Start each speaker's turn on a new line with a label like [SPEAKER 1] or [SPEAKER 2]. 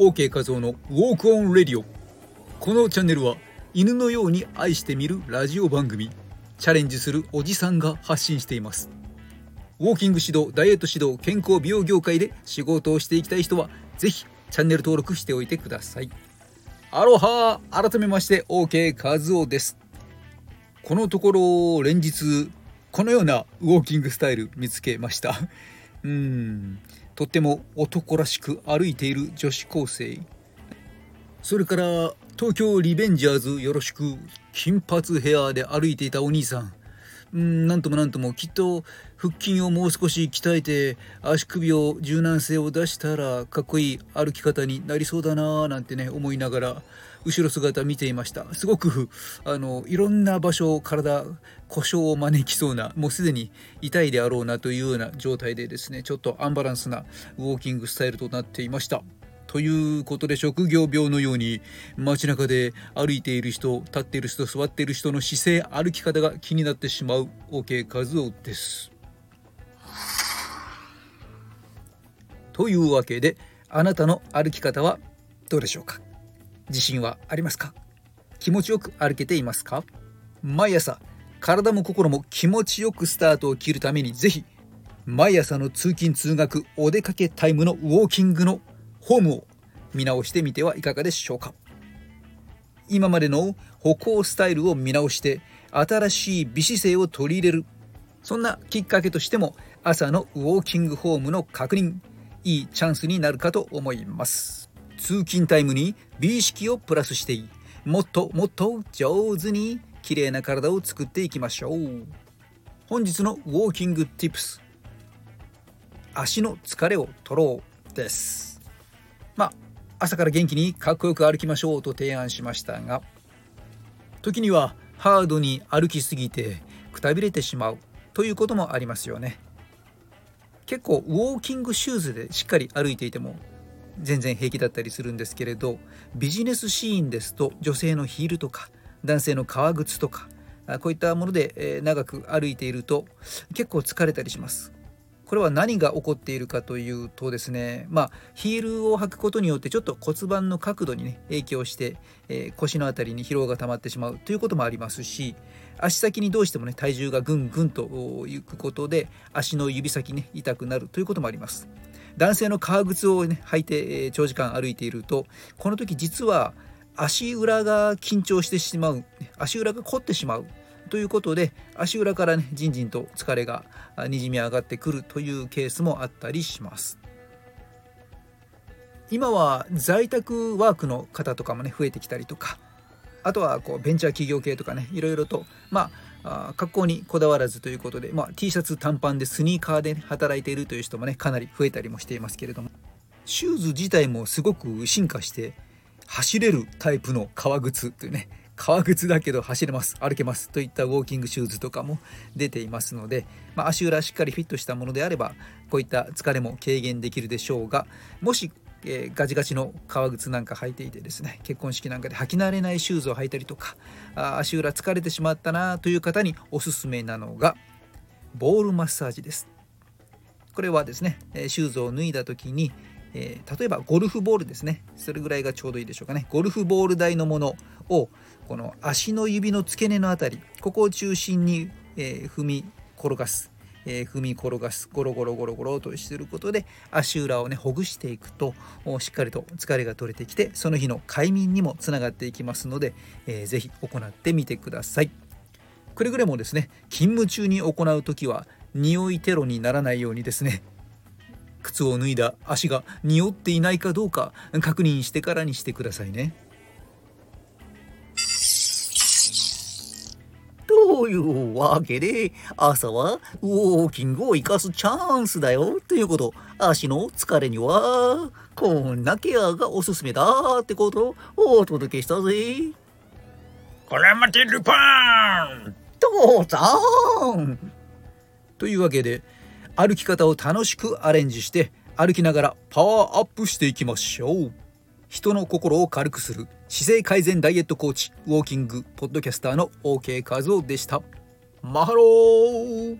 [SPEAKER 1] OK 画像のウォークオンレディオこのチャンネルは犬のように愛してみるラジオ番組。チャレンジするおじさんが発信しています。ウォーキング指導ダイエット指導健康美容業界で仕事をしていきたい人はぜひチャンネル登録しておいてください。アロハ改めまして OK 和夫です。このところ連日このようなウォーキングスタイル見つけました。うん。とっても男らしく歩いている女子高生。それから東京リベンジャーズよろしく金髪ヘアーで歩いていたお兄さん。うんなんともなんともきっと腹筋をもう少し鍛えて足首を柔軟性を出したらかっこいい歩き方になりそうだなーなんてね思いながら後ろ姿見ていましたすごくあのいろんな場所を体故障を招きそうなもうすでに痛いであろうなというような状態でですねちょっとアンバランスなウォーキングスタイルとなっていました。ということで職業病のように街中で歩いている人立っている人座っている人の姿勢歩き方が気になってしまう OK 和夫です。というわけであなたの歩き方はどうでしょうか？自信はありますか？気持ちよく歩けていますか？毎朝体も心も気持ちよくスタートを切るためにぜひ毎朝の通勤通学お出かけタイムのウォーキングのフォームを見直してみてはいかがでしょうか。今までの歩行スタイルを見直して新しい美姿勢を取り入れる。そんなきっかけとしても朝のウォーキングフォームの確認いいチャンスになるかと思います。通勤タイムに美意識をプラスしてもっともっと上手に綺麗な体を作っていきましょう。本日のウォーキング Tips 足の疲れを取ろうです。まあ朝から元気にかっこよく歩きましょうと提案しましたが時にはハードに歩きすぎてくたびれてしまうということもありますよね。結構ウォーキングシューズでしっかり歩いていても全然平気だったりするんですけれどビジネスシーンですと女性のヒールとか男性の革靴とかこういったもので長く歩いていると結構疲れたりします。これは何が起こっているかというとですねまあヒールを履くことによってちょっと骨盤の角度にね影響して、えー、腰の辺りに疲労が溜まってしまうということもありますし足先にどうしてもね体重がぐんぐんといくことで足の指先ね痛くなるということもあります。男性の革靴をね履いて、えー、長時間歩いているとこの時実は足裏が緊張してしまう足裏が凝ってしまうということで足裏からねじんじんと疲れがにじみ上がってくるというケースもあったりします。今は在宅ワークの方とかもね増えてきたりとかあとはこうベンチャー企業系とかねいろいろとまあ格好にこだわらずということで、まあ、T シャツ短パンでスニーカーで、ね、働いているという人もねかなり増えたりもしていますけれどもシューズ自体もすごく進化して走れるタイプの革靴というね革靴だけど走れます歩けますといったウォーキングシューズとかも出ていますので、まあ、足裏しっかりフィットしたものであればこういった疲れも軽減できるでしょうがもしえー、ガチガチの革靴なんか履いていてですね結婚式なんかで履き慣れないシューズを履いたりとかあ足裏疲れてしまったなという方におすすめなのがボールマッサージです。これはですねシューズを脱いだ時に、えー、例えばゴルフボールですね。それぐらいがちょうどいいでしょうかね。ゴルフボール台のものをこの足の指の付け根のあたりここを中心に、えー、踏み転がす、えー、踏み転がす。ゴロゴロゴロゴロとすることで足裏をねほぐしていくとしっかりと疲れが取れてきてその日の快眠にもつながっていきますので、えー、ぜひ行ってみてください。くれぐれもですね勤務中に行う時は匂いテロにならないようにですね靴を脱いだ足が匂っていないかどうか確認してからにしてくださいね。
[SPEAKER 2] というわけで、朝はウォーキングを生かすチャンスだよということ。足の疲れには、こんなケアがおすすめだってことをお届けしたぜ。
[SPEAKER 3] これまてルパン
[SPEAKER 2] 父さん
[SPEAKER 1] というわけで、歩き方を楽しくアレンジして歩きながらパワーアップしていきましょう。人の心を軽くする姿勢改善ダイエットコーチウォーキングポッドキャスターの OK 和夫でした。マハロー